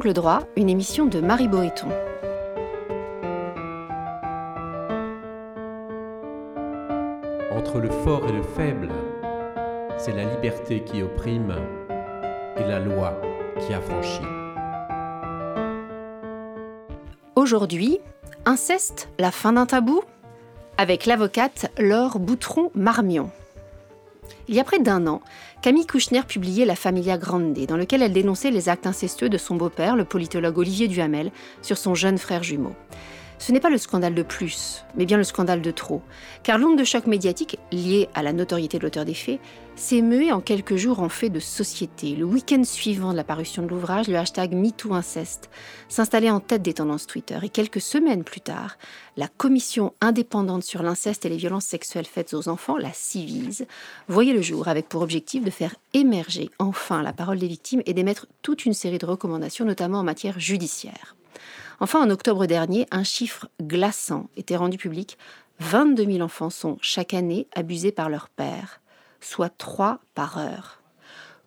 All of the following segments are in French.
Angle droit, une émission de Marie Boéton. Entre le fort et le faible, c'est la liberté qui opprime et la loi qui affranchit. Aujourd'hui, inceste, la fin d'un tabou Avec l'avocate Laure Boutron-Marmion. Il y a près d'un an, Camille Kouchner publiait La Familia Grande, dans lequel elle dénonçait les actes incestueux de son beau-père, le politologue Olivier Duhamel, sur son jeune frère jumeau. Ce n'est pas le scandale de plus, mais bien le scandale de trop. Car l'onde de choc médiatique, liée à la notoriété de l'auteur des faits, s'est muée en quelques jours en fait de société. Le week-end suivant de la parution de l'ouvrage, le hashtag MeTooInceste s'installait en tête des tendances Twitter. Et quelques semaines plus tard, la commission indépendante sur l'inceste et les violences sexuelles faites aux enfants, la CIVISE, voyait le jour avec pour objectif de faire émerger enfin la parole des victimes et d'émettre toute une série de recommandations, notamment en matière judiciaire. Enfin, en octobre dernier, un chiffre glaçant était rendu public. 22 000 enfants sont chaque année abusés par leur père, soit 3 par heure.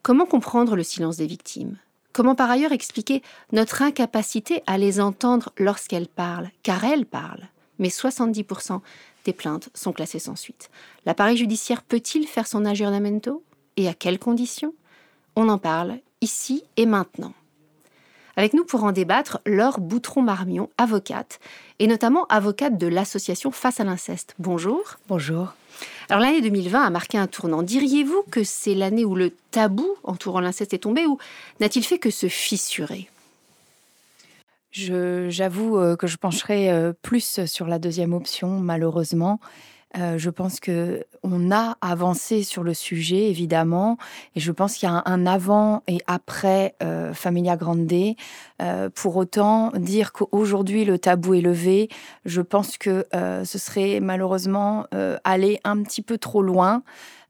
Comment comprendre le silence des victimes? Comment par ailleurs expliquer notre incapacité à les entendre lorsqu'elles parlent Car elles parlent, mais 70% des plaintes sont classées sans suite. L'appareil judiciaire peut-il faire son aggiornamento? Et à quelles conditions? On en parle ici et maintenant. Avec nous pour en débattre, Laure Boutron-Marmion, avocate, et notamment avocate de l'association Face à l'inceste. Bonjour. Bonjour. Alors l'année 2020 a marqué un tournant. Diriez-vous que c'est l'année où le tabou entourant l'inceste est tombé ou n'a-t-il fait que se fissurer? J'avoue euh, que je pencherai euh, plus sur la deuxième option, malheureusement. Euh, je pense que on a avancé sur le sujet, évidemment, et je pense qu'il y a un, avant et après euh, Familia Grande. Euh, pour autant, dire qu'aujourd'hui le tabou est levé, je pense que ce serait malheureusement aller un petit peu trop loin.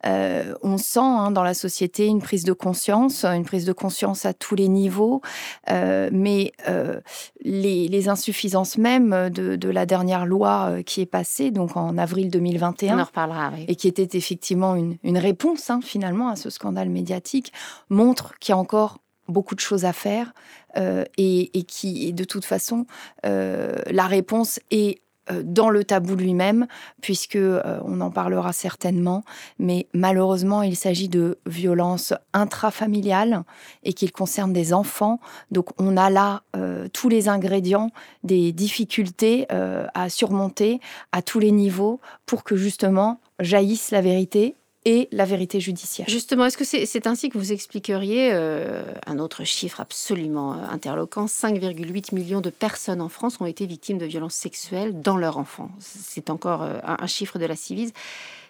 Euh, on sent hein, dans la société une prise de conscience, une prise de conscience à tous les niveaux, euh, mais euh, les, insuffisances même de, la dernière loi qui est passée, donc en avril 2021, on en reparlera, et qui était effectivement une, réponse hein, finalement à ce scandale médiatique, montrent qu'il y a encore beaucoup de choses à faire et, et, qui, de toute façon, la réponse est dans le tabou lui-même, puisque euh, on en parlera certainement, mais malheureusement, il s'agit de violences intrafamiliales et qu'il concerne des enfants. Donc, on a là euh, tous les ingrédients des difficultés à surmonter à tous les niveaux pour que justement jaillisse la vérité et la vérité judiciaire. Justement, est-ce que c'est ainsi que vous expliqueriez euh, un autre chiffre absolument euh, interloquant? 5,8 millions de personnes en France ont été victimes de violences sexuelles dans leur enfance. C'est encore euh, un, chiffre de la Civise.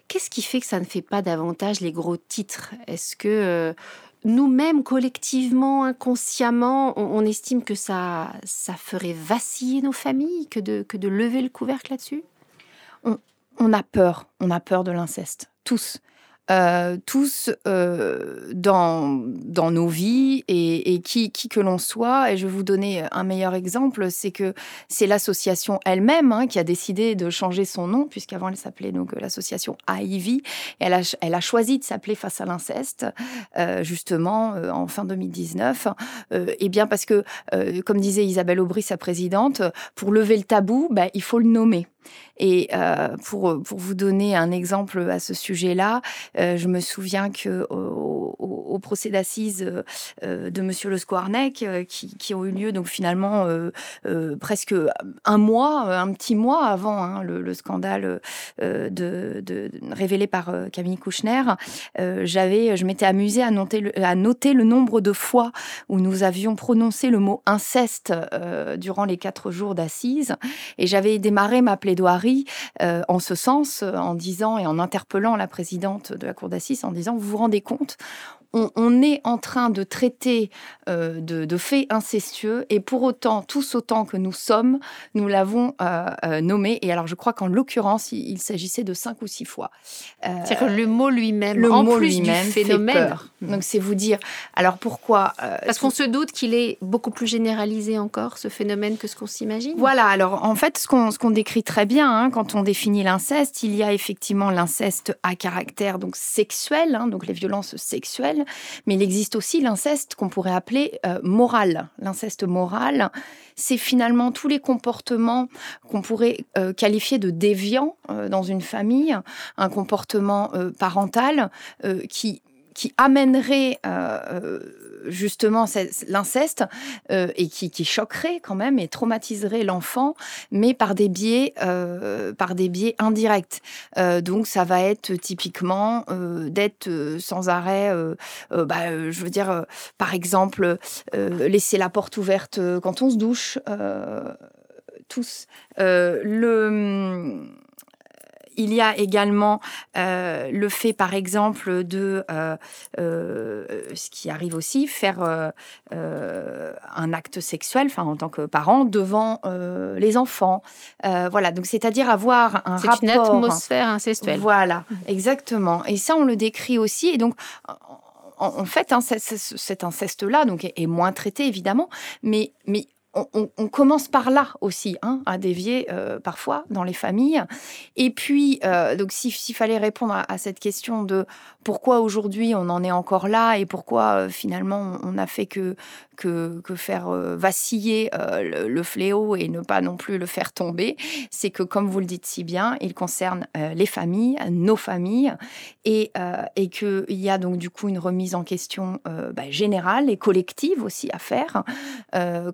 Qu'est-ce qui fait que ça ne fait pas davantage les gros titres? Est-ce que nous-mêmes, collectivement, inconsciemment, on, estime que ça, ça ferait vaciller nos familles que de, que de lever le couvercle là-dessus? On, on a peur, on a peur de l'inceste, tous. Euh, tous euh, dans, dans nos vies et, qui, qui que l'on soit. Et je vais vous donner un meilleur exemple, c'est que c'est l'association elle-même hein, qui a décidé de changer son nom, puisqu'avant elle s'appelait donc l'association AIV. Et elle a, elle a choisi de s'appeler Face à l'inceste, euh, justement, en fin 2019. et bien parce que, comme disait Isabelle Aubry, sa présidente, pour lever le tabou, bah, il faut le nommer. Et euh, pour, pour vous donner un exemple à ce sujet-là, euh, je me souviens que au, procès d'assises euh, de Monsieur Le Squarnec, qui, qui, ont eu lieu donc finalement presque un mois, un petit mois avant hein, le, scandale de, révélé par Camille Kouchner, j'avais, je m'étais amusée à noter, le, à noter le nombre de fois où nous avions prononcé le mot inceste durant les quatre jours d'assises, et j'avais démarré ma euh, en ce sens, euh, en disant et en interpellant la présidente de la Cour d'assises en disant, vous vous rendez compte, on, est en train de traiter euh, de, faits incestueux et pour autant, tous autant que nous sommes, nous l'avons euh, euh, nommé. Et alors, je crois qu'en l'occurrence, il, s'agissait de cinq ou six fois. C'est-à-dire que le mot lui-même, le en mot plus lui-même, phénomène. Donc, c'est vous dire. Alors, pourquoi Parce qu'on se doute qu'il est beaucoup plus généralisé encore, ce phénomène, que ce qu'on s'imagine. Voilà. Alors, en fait, ce qu'on décrit très bien hein, quand on définit l'inceste, il y a effectivement l'inceste à caractère donc sexuel, hein, donc les violences sexuelles mais il existe aussi l'inceste qu'on pourrait appeler euh, moral. L'inceste moral, c'est finalement tous les comportements qu'on pourrait euh, qualifier de déviants dans une famille, un comportement parental qui qui amènerait justement l'inceste euh, et qui, choquerait quand même et traumatiserait l'enfant, mais par des biais, euh, par des biais indirects. Euh, donc ça va être typiquement d'être sans arrêt, bah, je veux dire, par exemple, laisser la porte ouverte quand on se douche. tous. le il y a également euh, le fait, par exemple, de euh, euh, ce qui arrive aussi, faire un acte sexuel, enfin en tant que parent, devant les enfants. voilà, donc c'est-à-dire avoir un rapport. C'est une atmosphère incestuelle. Voilà, exactement. Et ça, on le décrit aussi. Et donc, en, fait, hein, cet inceste-là donc est, moins traité évidemment, mais mais on, commence par là aussi, hein, à dévier euh, parfois dans les familles. Et puis, euh, donc s'il fallait répondre à, cette question de pourquoi aujourd'hui on en est encore là et pourquoi euh, finalement on n'a fait que, que, faire vaciller le, fléau et ne pas non plus le faire tomber, c'est que comme vous le dites si bien, il concerne les familles, nos familles, et, et qu'il y a donc du coup une remise en question bah, générale et collective aussi à faire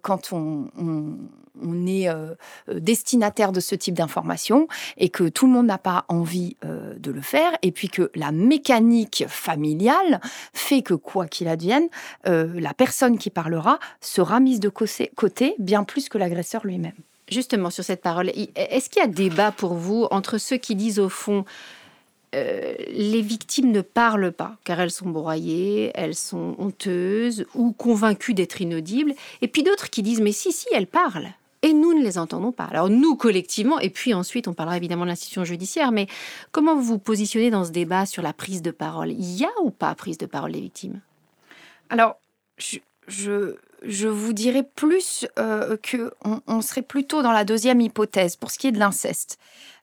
quand on on, est euh, euh, destinataire de ce type d'information et que tout le monde n'a pas envie euh, de le faire et puis que la mécanique familiale fait que quoi qu'il advienne, la personne qui parlera sera mise de côté bien plus que l'agresseur lui-même. Justement, sur cette parole, est-ce qu'il y a débat pour vous entre ceux qui disent au fond euh, les victimes ne parlent pas, car elles sont broyées, elles sont honteuses ou convaincues d'être inaudibles. Et puis d'autres qui disent, mais si, si, elles parlent. Et nous ne les entendons pas. Alors nous, collectivement, et puis ensuite, on parlera évidemment de l'institution judiciaire, mais comment vous vous positionnez dans ce débat sur la prise de parole? Il y a ou pas prise de parole des victimes? Alors, je, je, vous dirais plus euh, que on, serait plutôt dans la deuxième hypothèse, pour ce qui est de l'inceste.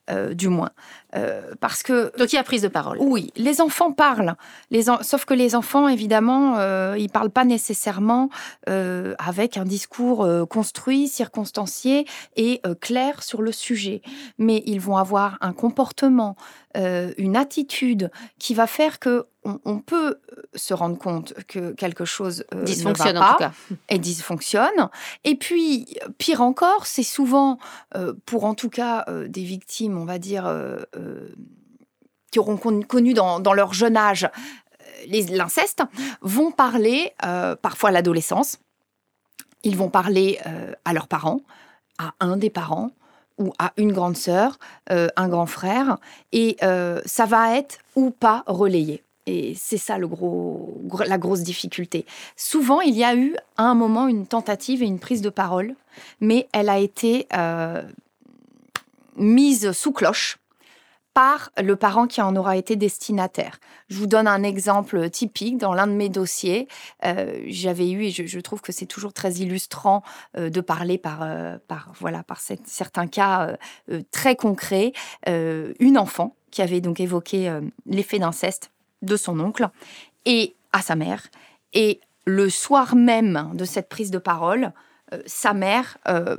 Euh, du moins. Euh, parce que donc il y a prise de parole. Oui, les enfants parlent. Les Sauf que les enfants, évidemment, euh, ils parlent pas nécessairement avec un discours construit, circonstancié et clair sur le sujet. Mais ils vont avoir un comportement, une attitude qui va faire que on, peut se rendre compte que quelque chose dysfonctionne ne va pas en tout cas. et dysfonctionne. Et puis, pire encore, c'est souvent, pour en tout cas des victimes on va dire, euh, euh, qui auront connu dans, leur jeune âge euh, l'inceste, vont parler parfois à l'adolescence. Ils vont parler à leurs parents, à un des parents ou à une grande sœur, un grand frère, et ça va être ou pas relayé. Et c'est ça la grosse difficulté. Souvent, il y a eu à un moment une tentative et une prise de parole, mais elle a été mise sous cloche par le parent qui en aura été destinataire. Je vous donne un exemple typique. Dans l'un de mes dossiers, euh, j'avais eu, et je, trouve que c'est toujours très illustrant euh, de parler par, euh, voilà, par certains cas très concrets, une enfant qui avait donc évoqué l'effet d'inceste de son oncle et à sa mère. Et le soir même de cette prise de parole, sa mère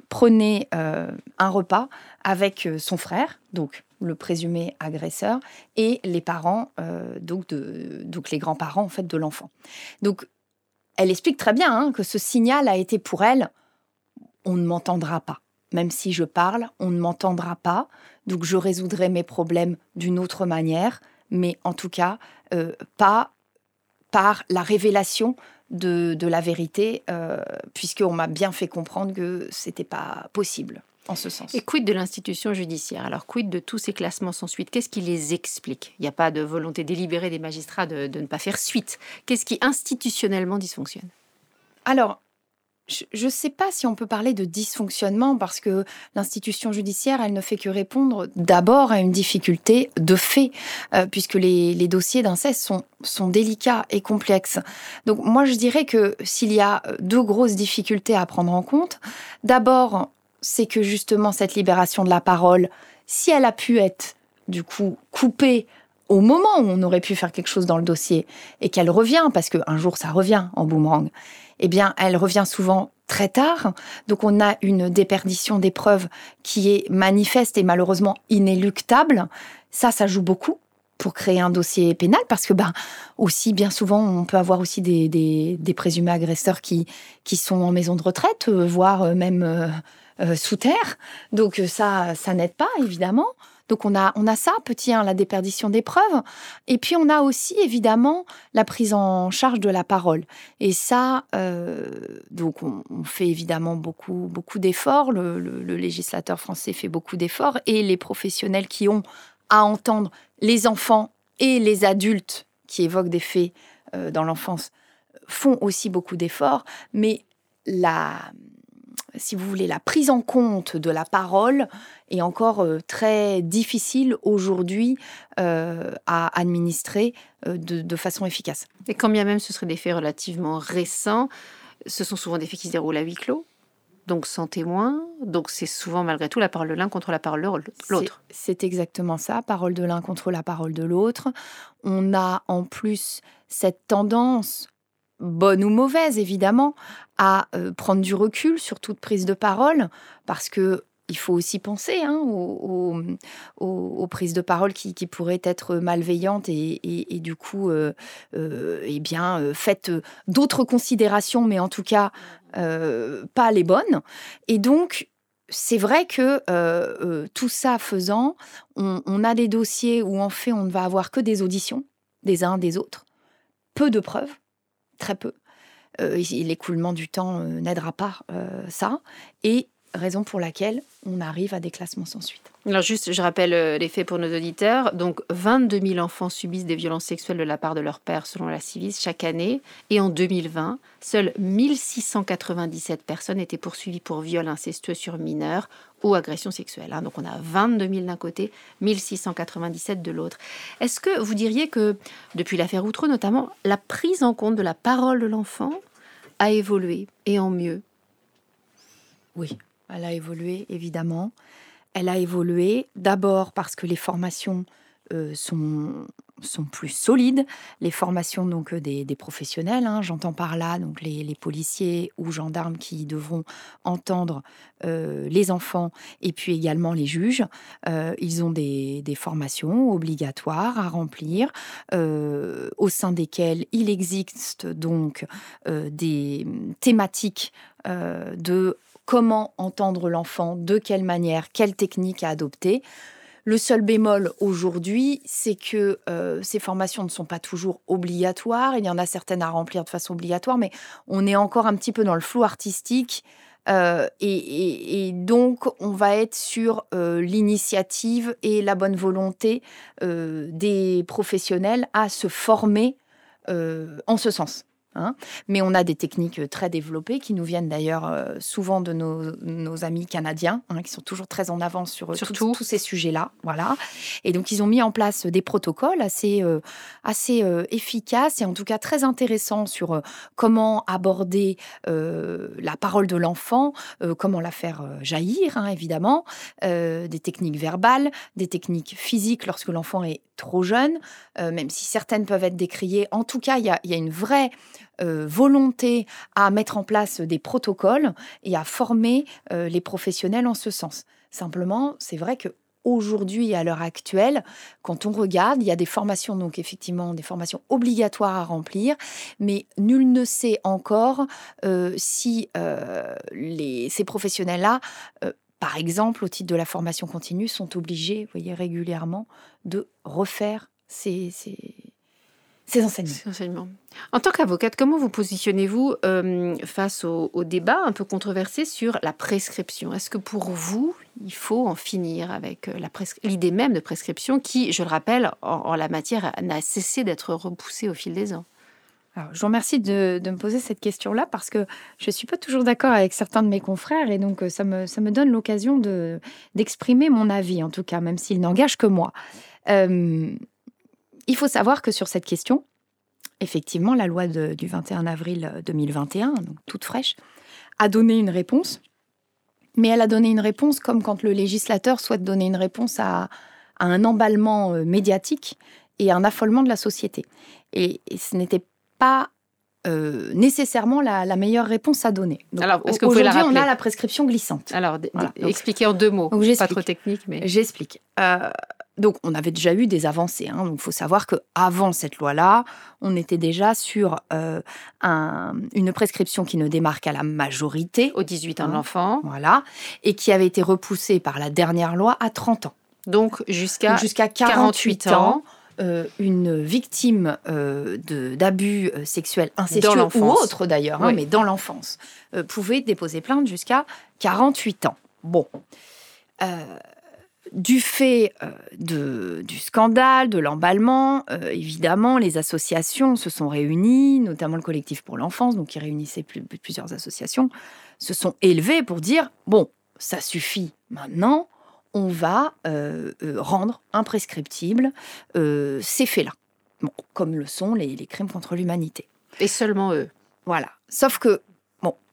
prenait un repas avec son frère, donc le présumé agresseur, et les parents, euh, donc, les grands-parents en fait de l'enfant. Donc, elle explique très bien hein, que ce signal a été pour elle, on ne m'entendra pas. Même si je parle, on ne m'entendra pas. Donc, je résoudrai mes problèmes d'une autre manière, mais en tout cas, euh, pas par la révélation de, la vérité, euh, puisqu'on m'a bien fait comprendre que c'était pas possible en ce sens. Et quid de l'institution judiciaire? Alors, quid de tous ces classements sans suite? Qu'est-ce qui les explique? Il n'y a pas de volonté délibérée des magistrats de, ne pas faire suite. Qu'est-ce qui institutionnellement dysfonctionne? Alors, je ne sais pas si on peut parler de dysfonctionnement parce que l'institution judiciaire, elle ne fait que répondre d'abord à une difficulté de fait, euh, puisque les, dossiers d'inceste sont, sont délicats et complexes. Donc moi, je dirais que s'il y a deux grosses difficultés à prendre en compte, d'abord, c'est que justement cette libération de la parole, si elle a pu être du coup coupée au moment où on aurait pu faire quelque chose dans le dossier et qu'elle revient, parce qu'un jour ça revient en boomerang, eh bien, elle revient souvent très tard. Donc, on a une déperdition des preuves qui est manifeste et malheureusement inéluctable. Ça, ça joue beaucoup pour créer un dossier pénal parce que ben aussi bien souvent on peut avoir aussi des, présumés agresseurs qui qui sont en maison de retraite euh, voire euh, même euh, sous terre donc ça ça n'aide pas évidemment donc on a, on a ça, petit 1, la déperdition des preuves. Et puis on a aussi évidemment la prise en charge de la parole. Et ça, euh, donc on, fait évidemment beaucoup, beaucoup d'efforts. Le, législateur français fait beaucoup d'efforts. Et les professionnels qui ont à entendre les enfants et les adultes qui évoquent des faits euh, dans l'enfance font aussi beaucoup d'efforts. Mais la, si vous voulez, la prise en compte de la parole est encore euh, très difficile aujourd'hui euh, à administrer euh, de, façon efficace. Et quand bien même ce seraient des faits relativement récents, ce sont souvent des faits qui se déroulent à huis clos donc sans témoin. Donc c'est souvent malgré tout la parole de l'un contre la parole de l'autre. C'est exactement ça, parole de l'un contre la parole de l'autre. On a en plus cette tendance bonne ou mauvaise évidemment, à prendre du recul sur toute prise de parole, parce que il faut aussi penser hein, aux, prises de parole qui, pourraient être malveillantes et, du coup, euh, euh, eh bien, faites d'autres considérations, mais en tout cas pas les bonnes. Et donc, c'est vrai que tout ça faisant, on, a des dossiers où en fait on ne va avoir que des auditions des uns des autres, peu de preuves, très peu. Euh, l'écoulement du temps euh, n'aidera pas euh, ça. Et raison pour laquelle on arrive à des classements sans suite. Alors juste, je rappelle les faits pour nos auditeurs. Donc 22 000 enfants subissent des violences sexuelles de la part de leur père selon la Civis chaque année. Et en 2020, seules 1697 personnes étaient poursuivies pour viol incestueux sur mineurs ou agression sexuelle. Hein. Donc on a 22 000 d'un côté, 1697 de l'autre. Est-ce que vous diriez que depuis l'affaire Outreau notamment, la prise en compte de la parole de l'enfant a évolué et en mieux? Oui, elle a évolué, évidemment. Elle a évolué d'abord parce que les formations euh, sont, sont plus solides, les formations donc euh, des, professionnels, hein, j'entends par là donc les, policiers ou gendarmes qui devront entendre euh, les enfants et puis également les juges. ils ont des, des, formations obligatoires à remplir, au sein desquelles il existe donc des thématiques de comment entendre l'enfant, de quelle manière, quelle technique à adopter. Le seul bémol aujourd'hui, c'est que euh, ces formations ne sont pas toujours obligatoires. Il y en a certaines à remplir de façon obligatoire, mais on est encore un petit peu dans le flou artistique. Euh, et, donc, on va être sur euh, l'initiative et la bonne volonté des professionnels à se former en ce sens. Hein. Mais on a des techniques euh, très développées qui nous viennent d'ailleurs euh, souvent de nos, amis canadiens, hein, qui sont toujours très en avance sur, euh, tous ces sujets-là. Voilà. Et donc, ils ont mis en place des protocoles assez, assez efficaces et en tout cas très intéressants sur comment aborder la parole de l'enfant, comment la faire jaillir, hein, évidemment, des techniques verbales, des techniques physiques lorsque l'enfant est trop jeune, même si certaines peuvent être décriées. En tout cas, il y y a une vraie euh, volonté à mettre en place des protocoles et à former euh, les professionnels en ce sens. Simplement, c'est vrai que aujourd'hui, à l'heure actuelle, quand on regarde, il y a des formations, donc effectivement, des formations obligatoires à remplir, mais nul ne sait encore euh, si ces professionnels-là, par exemple, au titre de la formation continue, sont obligés, voyez, régulièrement, de refaire ces enseignements. En tant qu'avocate, comment vous positionnez-vous euh, face au, débat un peu controversé sur la prescription? Est-ce que pour vous, il faut en finir avec euh, l'idée même de prescription qui, je le rappelle, en, la matière n'a cessé d'être repoussée au fil des ans? Alors, je vous remercie de, me poser cette question-là parce que je ne suis pas toujours d'accord avec certains de mes confrères et donc euh, ça me, ça me donne l'occasion d'exprimer mon avis, en tout cas, même s'il n'engage que moi. Il faut savoir que sur cette question, effectivement, la loi du 21 avril 2021, donc toute fraîche, a donné une réponse. Mais elle a donné une réponse comme quand le législateur souhaite donner une réponse à, un emballement euh, médiatique et un affolement de la société. Et, et ce n'était pas euh, nécessairement la, la meilleure réponse à donner. Donc, Alors, est-ce que vous pouvez la aujourd'hui, on a la prescription glissante. Alors, d- Voilà, d- donc- expliquez en deux mots. Donc, Pas trop technique, mais. J'explique. Euh, donc, on avait déjà eu des avancées. hein. Donc, il faut savoir que avant cette loi-là, on était déjà sur euh, un- une prescription qui ne démarre qu'à la majorité, Au 18 ans de Hein. l'enfant. voilà, et qui avait été repoussée par la dernière loi à 30 ans. Donc, jusqu'à. Donc, jusqu'à 48, 48 ans, euh, une victime euh, d'abus sexuels incestueux ou autres d'ailleurs, hein, mais dans l'enfance, pouvait déposer plainte jusqu'à 48 ans. Bon. Du fait euh, de, du scandale, de l'emballement, euh, évidemment, les associations se sont réunies, notamment le collectif pour l'enfance, donc qui réunissait plus- plusieurs associations, se sont élevées pour dire bon, ça suffit maintenant, on va euh, rendre imprescriptible euh, ces faits-là, Bon, comme le sont les, les crimes contre l'humanité. Et seulement eux. Voilà. Sauf que,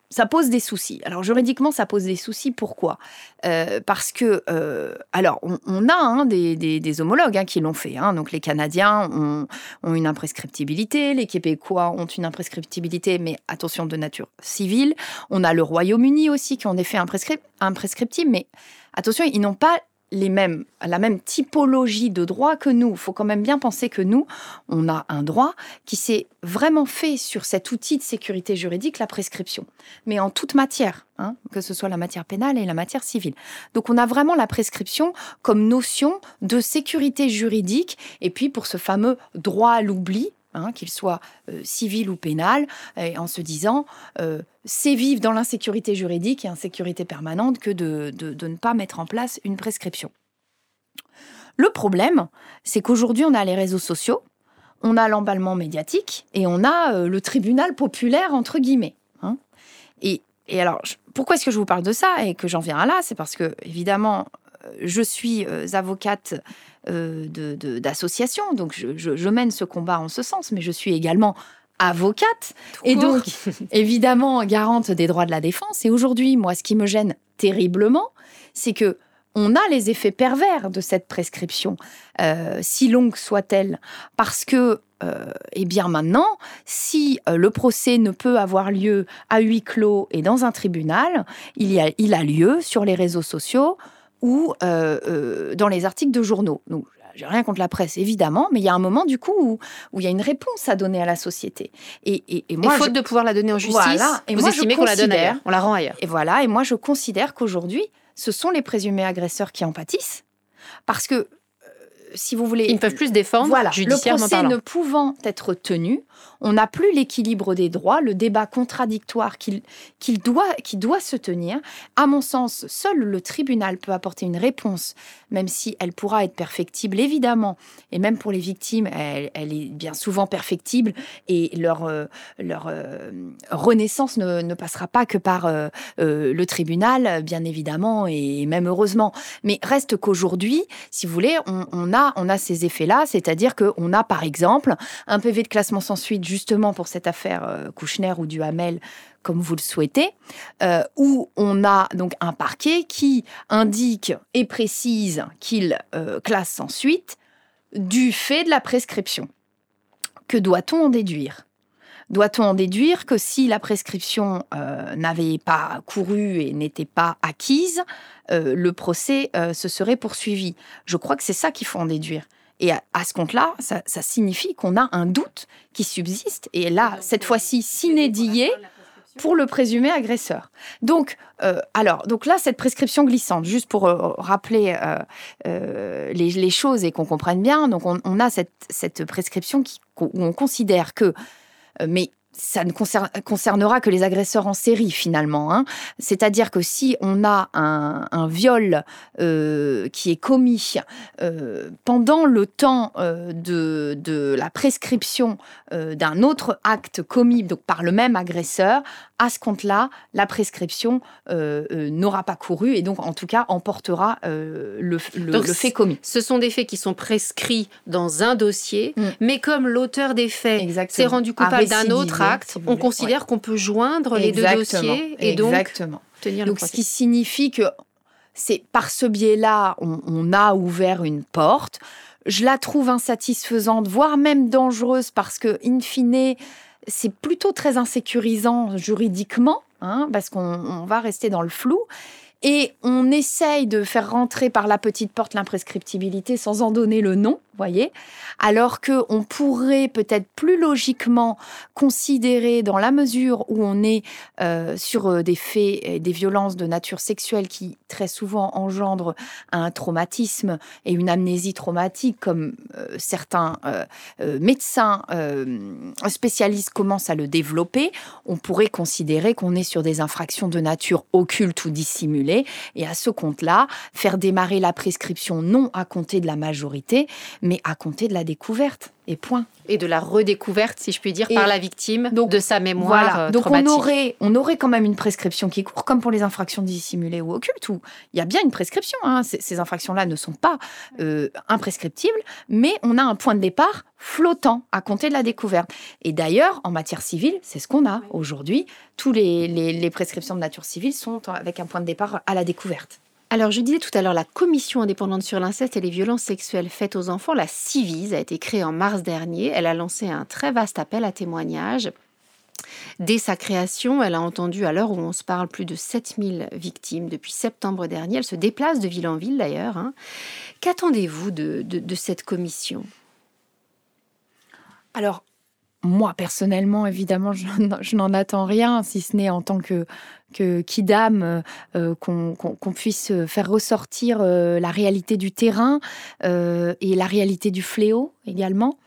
ça pose des soucis. Alors, juridiquement, ça pose des soucis. Pourquoi? Euh, Parce que, euh, alors, on, a hein, des, homologues hein, qui l'ont fait. hein. Donc, les Canadiens ont, ont une imprescriptibilité, les Québécois ont une imprescriptibilité, mais attention, de nature civile. On a le Royaume-Uni aussi qui ont des faits imprescrip- imprescriptibles, mais attention, ils n'ont pas les mêmes, la même typologie de droit que nous. Il faut quand même bien penser que nous, on a un droit qui s'est vraiment fait sur cet outil de sécurité juridique, la prescription, mais en toute matière, hein, que ce soit la matière pénale et la matière civile. Donc on a vraiment la prescription comme notion de sécurité juridique, et puis pour ce fameux droit à l'oubli, hein, qu'il soit euh, civil ou pénal, et en se disant, euh, c'est vivre dans l'insécurité juridique et insécurité permanente que de, de- ne pas mettre en place une prescription. Le problème, c'est qu'aujourd'hui, on a les réseaux sociaux, on a l'emballement médiatique et on a euh, le tribunal populaire, entre guillemets. hein. Et, et alors, pourquoi est-ce que je vous parle de ça et que j'en viens à là? C'est parce que, évidemment, je suis euh, avocate euh, de- de- d'association, donc je, je- je mène ce combat en ce sens, mais je suis également avocate. Et donc évidemment garante des droits de la défense. Et aujourd'hui, moi, ce qui me gêne terriblement, c'est que on a les effets pervers de cette prescription, euh, si longue soit-elle, parce que, euh, eh bien maintenant, si le procès ne peut avoir lieu à huis clos et dans un tribunal, il, y a, il a lieu sur les réseaux sociaux ou euh, euh, dans les articles de journaux. Donc, j'ai rien contre la presse, évidemment, mais il y a un moment, du coup, où, où il y a une réponse à donner à la société. Et, et, et Et moi, faute je- de pouvoir la donner en justice, Voilà. Et vous moi, estimez qu'on la donne ailleurs. On la rend ailleurs. et voilà, et moi je considère qu'aujourd'hui, ce sont les présumés agresseurs qui en pâtissent. Parce que, si vous voulez. Ils ne peuvent plus se défendre Voilà, le judiciairement procès parlant. ne pouvant être tenu, on n'a plus l'équilibre des droits, le débat contradictoire qu'il qu'il doit, qui doit se tenir. À mon sens, seul le tribunal peut apporter une réponse, même si elle pourra être perfectible, évidemment. Et même pour les victimes, elle, elle est bien souvent perfectible et leur, euh, leur euh, renaissance ne, ne passera pas que par euh, euh, le tribunal, bien évidemment, et même heureusement. Mais reste qu'aujourd'hui, si vous voulez, on, on a, on a ces effets-là, c'est-à-dire qu'on a par exemple un PV de classement sans suite justement pour cette affaire euh, Kouchner ou Duhamel, comme vous le souhaitez, euh, où on a donc un parquet qui indique et précise qu'il euh, classe sans suite du fait de la prescription. Que doit-on en déduire? Doit-on en déduire que si la prescription euh, n'avait pas couru et n'était pas acquise, euh, le procès euh, se serait poursuivi? Je crois que c'est ça qu'il faut en déduire. Et à, à ce compte-là, ça, ça signifie qu'on a un doute qui subsiste, et là, cette fois-ci, s'inédié pour le présumé agresseur. Donc, euh, alors, donc là, cette prescription glissante, juste pour euh, rappeler euh, les, les choses et qu'on comprenne bien, donc on, on a cette, cette prescription qui, où on considère que, mais ça ne concerne- concernera que les agresseurs en série finalement. hein. C'est-à-dire que si on a un, un viol euh, qui est commis euh, pendant le temps euh, de, de la prescription d'un autre acte commis donc par le même agresseur, à ce compte-là, la prescription n'aura pas couru et donc en tout cas emportera le, le- Donc, le fait commis. Ce sont des faits qui sont prescrits dans un dossier, Mm. mais comme l'auteur des faits s'est rendu coupable d'un autre si on voulez. considère qu'on peut joindre les deux dossiers et donc tenir le Donc, ce qui signifie que c'est par ce biais-là, on, on a ouvert une porte. je la trouve insatisfaisante, voire même dangereuse, parce que, in fine, c'est plutôt très insécurisant juridiquement, hein, parce qu'on va rester dans le flou. Et on essaye de faire rentrer par la petite porte l'imprescriptibilité sans en donner le nom voyez. Alors qu'on pourrait peut-être plus logiquement considérer, dans la mesure où on est euh, sur euh, des faits des violences de nature sexuelle qui très souvent engendrent un traumatisme et une amnésie traumatique, comme euh, certains médecins spécialistes commencent à le développer, on pourrait considérer qu'on est sur des infractions de nature occulte ou dissimulée, et à ce compte-là, faire démarrer la prescription non à compter de la majorité, mais à compter de la découverte. Et point. Et de la redécouverte, si je puis dire, par la victime de sa mémoire. Voilà. Euh, donc on aurait, on aurait quand même une prescription qui court, comme pour les infractions dissimulées ou occultes, où il y a bien une prescription. Hein. Ces, infractions-là ne sont pas euh, imprescriptibles, mais on a un point de départ flottant à compter de la découverte. Et d'ailleurs, en matière civile, c'est ce qu'on a aujourd'hui. Tous les, les prescriptions de nature civile sont avec un point de départ à la découverte. Alors, je disais tout à l'heure, la Commission indépendante sur l'inceste et les violences sexuelles faites aux enfants, la CIVIS, a été créée en mars dernier. Elle a lancé un très vaste appel à témoignages. Dès sa création, elle a entendu, à l'heure où on se parle, plus de 7000 victimes depuis septembre dernier. Elle se déplace de ville en ville d'ailleurs. Hein. Qu'attendez-vous de, cette commission? Alors, moi, personnellement, évidemment, je, n'en attends rien, si ce n'est en tant que, que Kidam, euh, euh, qu'on puisse faire ressortir euh, la réalité du terrain et la réalité du fléau également.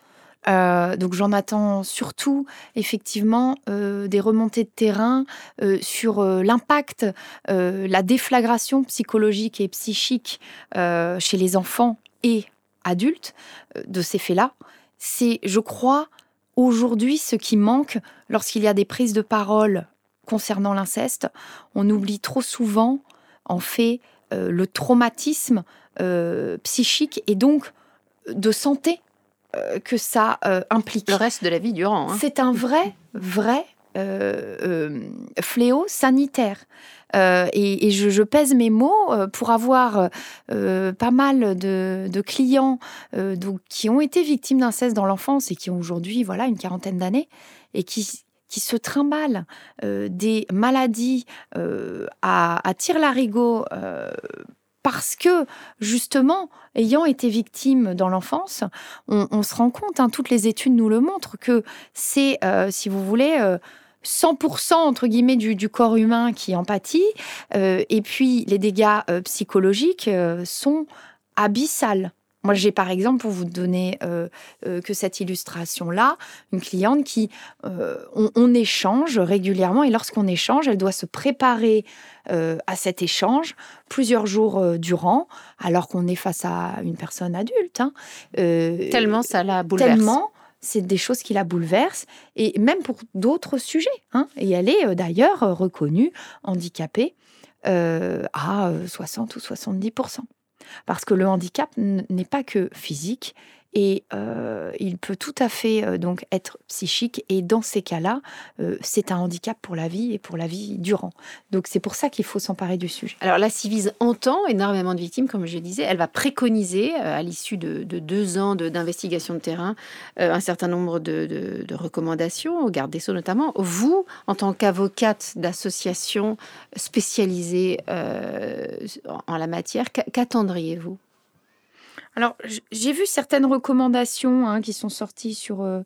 donc j'en attends surtout effectivement des remontées de terrain sur l'impact, la déflagration psychologique et psychique chez les enfants et adultes de ces faits-là. C'est, je crois, Aujourd'hui, ce qui manque lorsqu'il y a des prises de parole concernant l'inceste, on oublie trop souvent, en fait, euh, le traumatisme euh, psychique et donc de santé euh, que ça implique. Le reste de la vie durant. Hein. C'est un vrai, vrai fléau sanitaire. Euh, et, je, pèse mes mots euh, pour avoir euh, pas mal de, clients donc, qui ont été victimes d'inceste dans l'enfance et qui ont aujourd'hui voilà, une quarantaine d'années et qui, qui se trimballent des maladies à, à tire-larigot parce que justement, ayant été victime dans l'enfance, on, se rend compte, hein, toutes les études nous le montrent, que c'est, si vous voulez, 100% entre guillemets du, corps humain qui empathie, euh, et puis les dégâts euh, psychologiques euh, sont abyssales. Moi, j'ai par exemple, pour vous donner que cette illustration-là, une cliente qui, on, échange régulièrement et lorsqu'on échange, elle doit se préparer à cet échange plusieurs jours durant, alors qu'on est face à une personne adulte. Hein. tellement ça la bouleverse. Tellement c'est des choses qui la bouleversent, et même pour d'autres sujets. Hein. Et elle est euh, d'ailleurs euh, reconnue handicapée euh, à 60 ou 70% Parce que le handicap n'est pas que physique, et euh, il peut tout à fait euh, donc être psychique. Et dans ces cas-là, euh, c'est un handicap pour la vie et pour la vie durant. Donc c'est pour ça qu'il faut s'emparer du sujet. Alors la Civise entend énormément de victimes, comme je disais. Elle va préconiser, à l'issue de, deux ans d'investigation de, terrain, un certain nombre de, recommandations, au garde des Sceaux notamment. Vous, en tant qu'avocate d'association spécialisée en la matière, qu'attendriez-vous? Alors, j'ai vu certaines recommandations hein, qui sont sorties sur. Euh,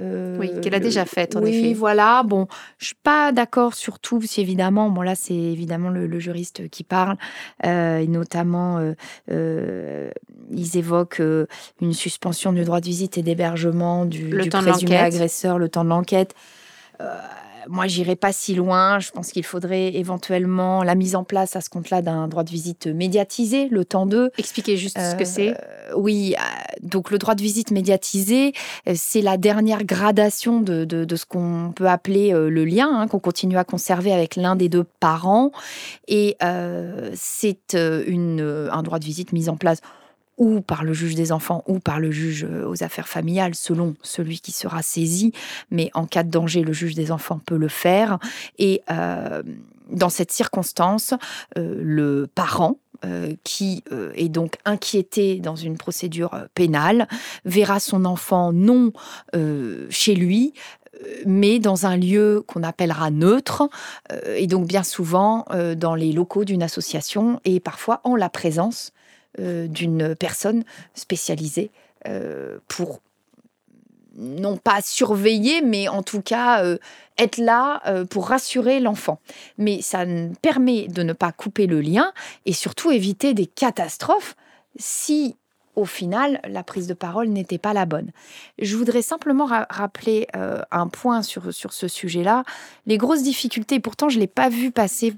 euh, oui, qu'elle a déjà faites, en oui, effet. voilà. Bon, je suis pas d'accord sur tout, parce évidemment, bon, là, c'est évidemment le, juriste qui parle, euh, et notamment, ils évoquent une suspension du droit de visite et d'hébergement du, le du temps présumé agresseur, le temps de l'enquête moi, j'irai pas si loin. Je pense qu'il faudrait éventuellement la mise en place à ce compte-là d'un droit de visite médiatisé, le temps d'eux. Expliquez juste ce que c'est. Euh, oui, euh, donc le droit de visite médiatisé, euh, c'est la dernière gradation de, de, ce qu'on peut appeler le lien, hein, qu'on continue à conserver avec l'un des deux parents. Et c'est un droit de visite mis en place ou par le juge des enfants ou par le juge euh, aux affaires familiales, selon celui qui sera saisi. Mais en cas de danger, le juge des enfants peut le faire. Et euh, dans cette circonstance, euh, le parent qui est donc inquiété dans une procédure pénale verra son enfant non chez lui, mais dans un lieu qu'on appellera neutre, et donc bien souvent dans les locaux d'une association, et parfois en la présence d'une personne spécialisée pour non pas surveiller, mais en tout cas euh, être là euh, pour rassurer l'enfant. Mais ça permet de ne pas couper le lien et surtout éviter des catastrophes si au final, la prise de parole n'était pas la bonne. Je voudrais simplement rappeler euh, un point sur, sur ce sujet-là. Les grosses difficultés, pourtant je ne l'ai pas vu passer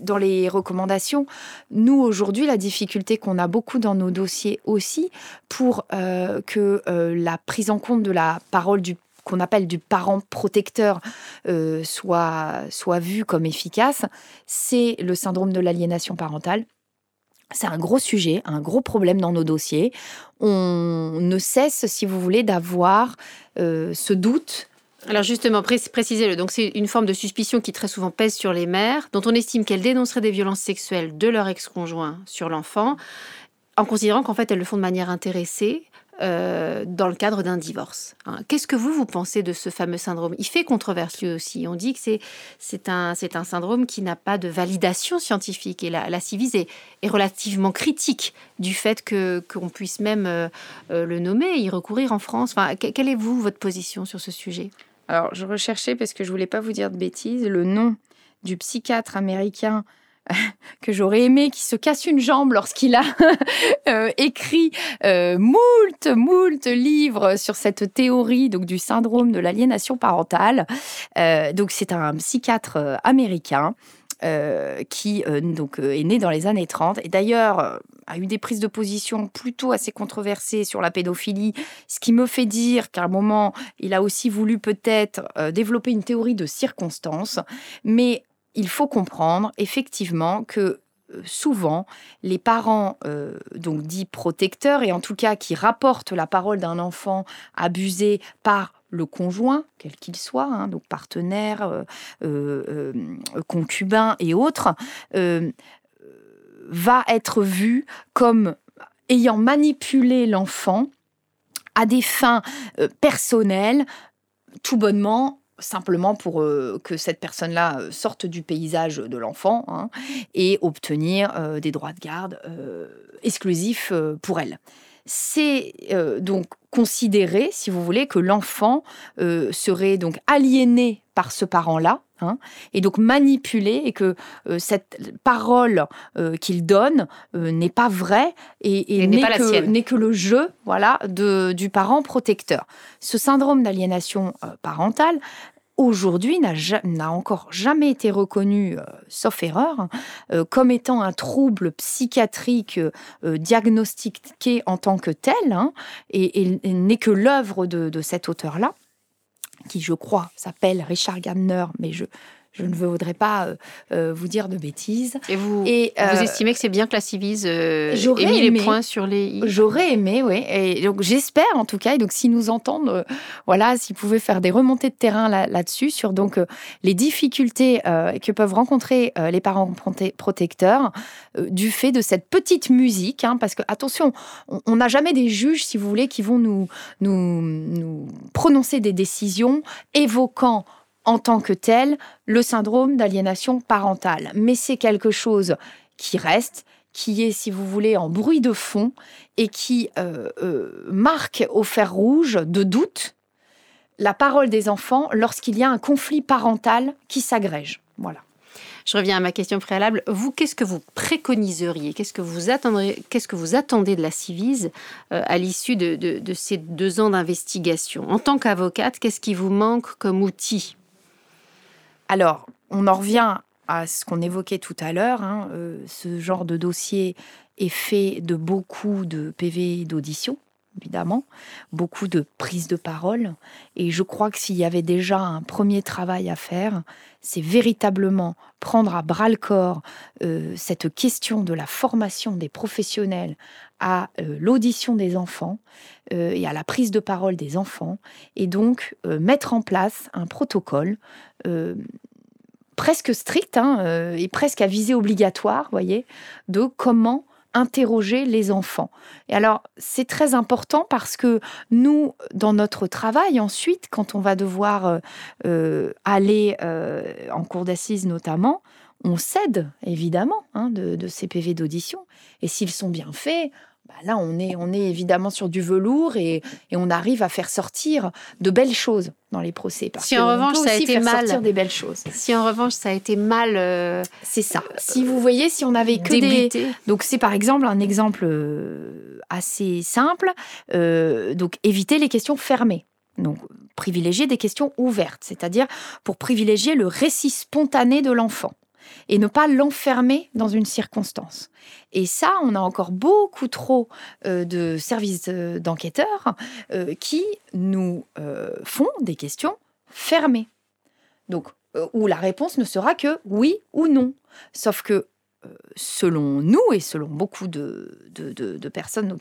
dans les recommandations, nous aujourd'hui, la difficulté qu'on a beaucoup dans nos dossiers aussi pour euh, que euh, la prise en compte de la parole du qu'on appelle du parent protecteur euh, soit, soit comme efficace, c'est le syndrome de l'aliénation parentale. C'est un gros sujet, un gros problème dans nos dossiers. On ne cesse, si vous voulez, d'avoir ce doute alors justement, précisez-le. Donc c'est une forme de suspicion qui très souvent pèse sur les mères, dont on estime qu'elles dénonceraient des violences sexuelles de leur ex-conjoint sur l'enfant, en considérant qu'en fait elles le font de manière intéressée. Euh, dans le cadre d'un divorce. Hein. Qu'est-ce que vous, vous pensez de ce fameux syndrome? Il fait controversieux aussi. On dit que c'est un, syndrome qui n'a pas de validation scientifique. Et la, la civise est, relativement critique du fait qu'on puisse même euh, euh, le nommer y recourir en France. Enfin, quelle est, vous, votre position sur ce sujet? Alors, je recherchais, parce que je voulais pas vous dire de bêtises, le nom du psychiatre américain que j'aurais aimé qui se casse une jambe lorsqu'il a euh, écrit euh, moult, moult livres sur cette théorie donc du syndrome de l'aliénation parentale. Euh, donc c'est un psychiatre américain euh, qui euh, donc euh, est né dans les années 30 et d'ailleurs a eu des prises de position plutôt assez controversées sur la pédophilie, ce qui me fait dire qu'à un moment, il a aussi voulu peut-être développer une théorie de circonstances, mais il faut comprendre effectivement que souvent les parents donc dits protecteurs et en tout cas qui rapportent la parole d'un enfant abusé par le conjoint, quel qu'il soit, hein, donc partenaire, euh, euh, euh, concubin et autres, va être vu comme ayant manipulé l'enfant à des fins personnelles, tout bonnement simplement pour que cette personne-là sorte du paysage de l'enfant hein, et obtenir des droits de garde exclusifs pour elle c'est euh, donc considérer, si vous voulez, que l'enfant euh, serait donc aliéné par ce parent-là, hein, et donc manipulé, et que euh, cette parole qu'il donne n'est pas vraie et, n'est que, que, le jeu, voilà, de, du parent protecteur. Ce syndrome d'aliénation parentale aujourd'hui n'a encore jamais été reconnu, euh, sauf erreur, euh, comme étant un trouble psychiatrique euh, diagnostiqué en tant que tel, hein, et, n'est que l'œuvre de, de, cet auteur-là, qui je crois s'appelle Richard Gardner, mais je, je ne voudrais pas euh, euh, vous dire de bêtises. Et vous, et, vous euh, estimez que c'est bien que la Civise ait mis les points sur les i? J'aurais aimé, oui. Et donc j'espère en tout cas, et donc s'ils nous entendent, voilà, s'ils pouvaient faire des remontées de terrain là-dessus, sur donc les difficultés que peuvent rencontrer les parents protecteurs du fait de cette petite musique, hein, parce que attention, on n'a jamais des juges, si vous voulez, qui vont nous, nous, nous prononcer des décisions évoquant en tant que tel le syndrome d'aliénation parentale. Mais c'est quelque chose qui reste, qui est, si vous voulez, en bruit de fond et qui euh, euh, marque au fer rouge de doute la parole des enfants lorsqu'il y a un conflit parental qui s'agrège. Voilà. Je reviens à ma question préalable. Vous, qu'est-ce que vous préconiseriez? Qu'est-ce que vous attendez Qu'est-ce que vous attendez de la Civise euh, à l'issue de, ces deux ans d'investigation? En tant qu'avocate, qu'est-ce qui vous manque comme outil? Alors, on en revient à ce qu'on évoquait tout à l'heure. Hein, euh, ce genre de dossier est fait de beaucoup de PV d'audition, évidemment, beaucoup de prises de parole. Et je crois que s'il y avait déjà un premier travail à faire, c'est véritablement prendre à bras le corps euh, cette question de la formation des professionnels à euh, l'audition des enfants et à la prise de parole des enfants, et donc mettre en place un protocole presque stricte hein, et presque à visée obligatoire, voyez, de comment interroger les enfants. Et alors, c'est très important parce que nous, dans notre travail, ensuite, quand on va devoir euh, euh, aller euh, en cours d'assises notamment, on cède évidemment hein, de, de, ces PV d'audition. Et s'ils sont bien faits, bah là, on est, on est évidemment sur du velours et, on arrive à faire sortir de belles choses dans les procès. si en revanche ça a été mal, des belles choses. Si en revanche ça a été mal, euh, c'est ça. si vous voyez, si on avait que des, donc c'est par exemple un exemple euh, assez simple. Euh, donc éviter les questions fermées. Donc privilégier des questions ouvertes, c'est-à-dire pour privilégier le récit spontané de l'enfant et ne pas l'enfermer dans une circonstance. Et ça, on a encore beaucoup trop euh, de services euh, d'enquêteurs euh, qui nous font des questions fermées. Donc, où la réponse ne sera que oui ou non. Sauf que selon nous et selon beaucoup de, de, personnes,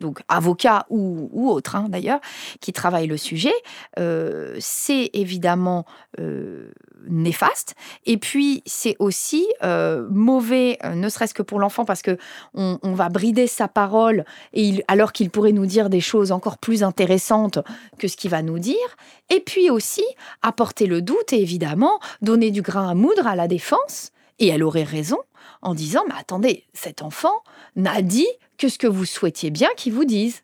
donc, avocats ou, ou autres hein, d'ailleurs, qui travaillent le sujet, euh, c'est évidemment euh, néfaste. Et puis c'est aussi euh, mauvais, ne serait-ce que pour l'enfant, parce que on, va brider sa parole et alors qu'il pourrait nous dire des choses encore plus intéressantes que ce qu'il va nous dire. Et puis aussi apporter le doute et évidemment donner du grain à moudre à la défense. Et elle aurait raison en disant, mais attendez, cet enfant n'a dit que ce que vous souhaitiez bien qu'il vous dise.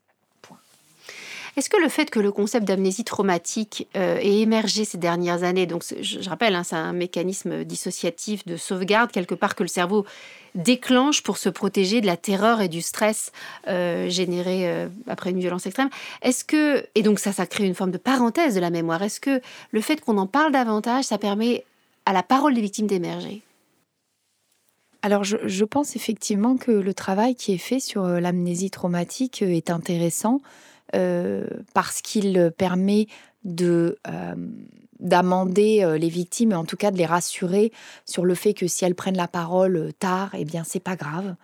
Est-ce que le fait que le concept d'amnésie traumatique euh, ait émergé ces dernières années, donc je, rappelle, hein, c'est un mécanisme dissociatif de sauvegarde quelque part que le cerveau déclenche pour se protéger de la terreur et du stress euh, générés euh, après une violence extrême. Est-ce que et donc ça, ça crée une forme de parenthèse de la mémoire. Est-ce que le fait qu'on en parle davantage, ça permet à la parole des victimes d'émerger? Alors, je, pense effectivement que le travail qui est fait sur euh, l'amnésie traumatique euh, est intéressant euh, parce qu'il permet de d'amender les victimes et en tout cas de les rassurer sur le fait que si elles prennent la parole tard, eh bien c'est pas grave.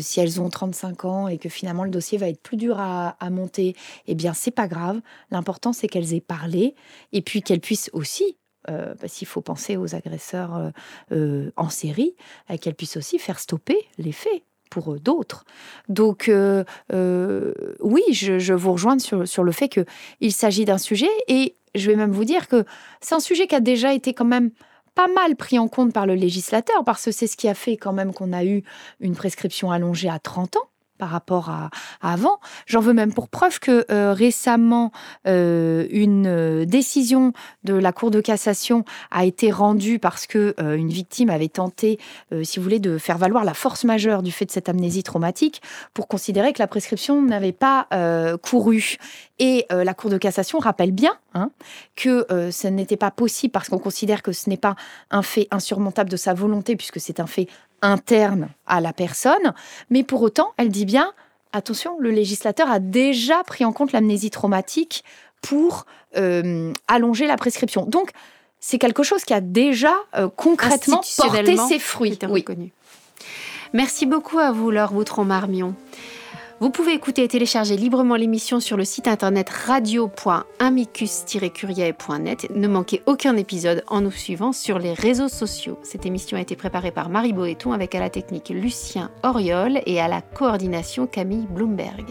si elles ont 35 ans et que finalement le dossier va être plus dur à, à monter, eh bien c'est pas grave. L'important c'est qu'elles aient parlé et puis qu'elles puissent aussi euh, parce faut penser aux agresseurs euh, euh, en série, qu'elles puissent aussi faire stopper les faits pour d'autres. Donc oui, je, vous rejoins sur, sur le fait qu'il s'agit d'un sujet et je vais même vous dire que c'est un sujet qui a déjà été quand même pas mal pris en compte par le législateur parce que c'est ce qui a fait quand même qu'on a eu une prescription allongée à 30 ans par rapport à, avant. J'en veux même pour preuve que euh, récemment, euh, une euh, décision de la Cour de cassation a été rendue parce que une victime avait tenté, si vous voulez, de faire valoir la force majeure du fait de cette amnésie traumatique pour considérer que la prescription n'avait pas couru. Et la Cour de cassation rappelle bien hein, que ce n'était pas possible parce qu'on considère que ce n'est pas un fait insurmontable de sa volonté puisque c'est un fait interne à la personne, mais pour autant, elle dit bien, attention, le législateur a déjà pris en compte l'amnésie traumatique pour euh, allonger la prescription. Donc, c'est quelque chose qui a déjà euh, concrètement porté ses fruits. Oui. Merci beaucoup à vous, Laure Boutron-Marmion. Vous pouvez écouter et télécharger librement l'émission sur le site internet radio.amicus-curiae.net. Ne manquez aucun épisode en nous suivant sur les réseaux sociaux. Cette émission a été préparée par Marie Boéton avec à la technique Lucien Oriol et à la coordination Camille Bloomberg.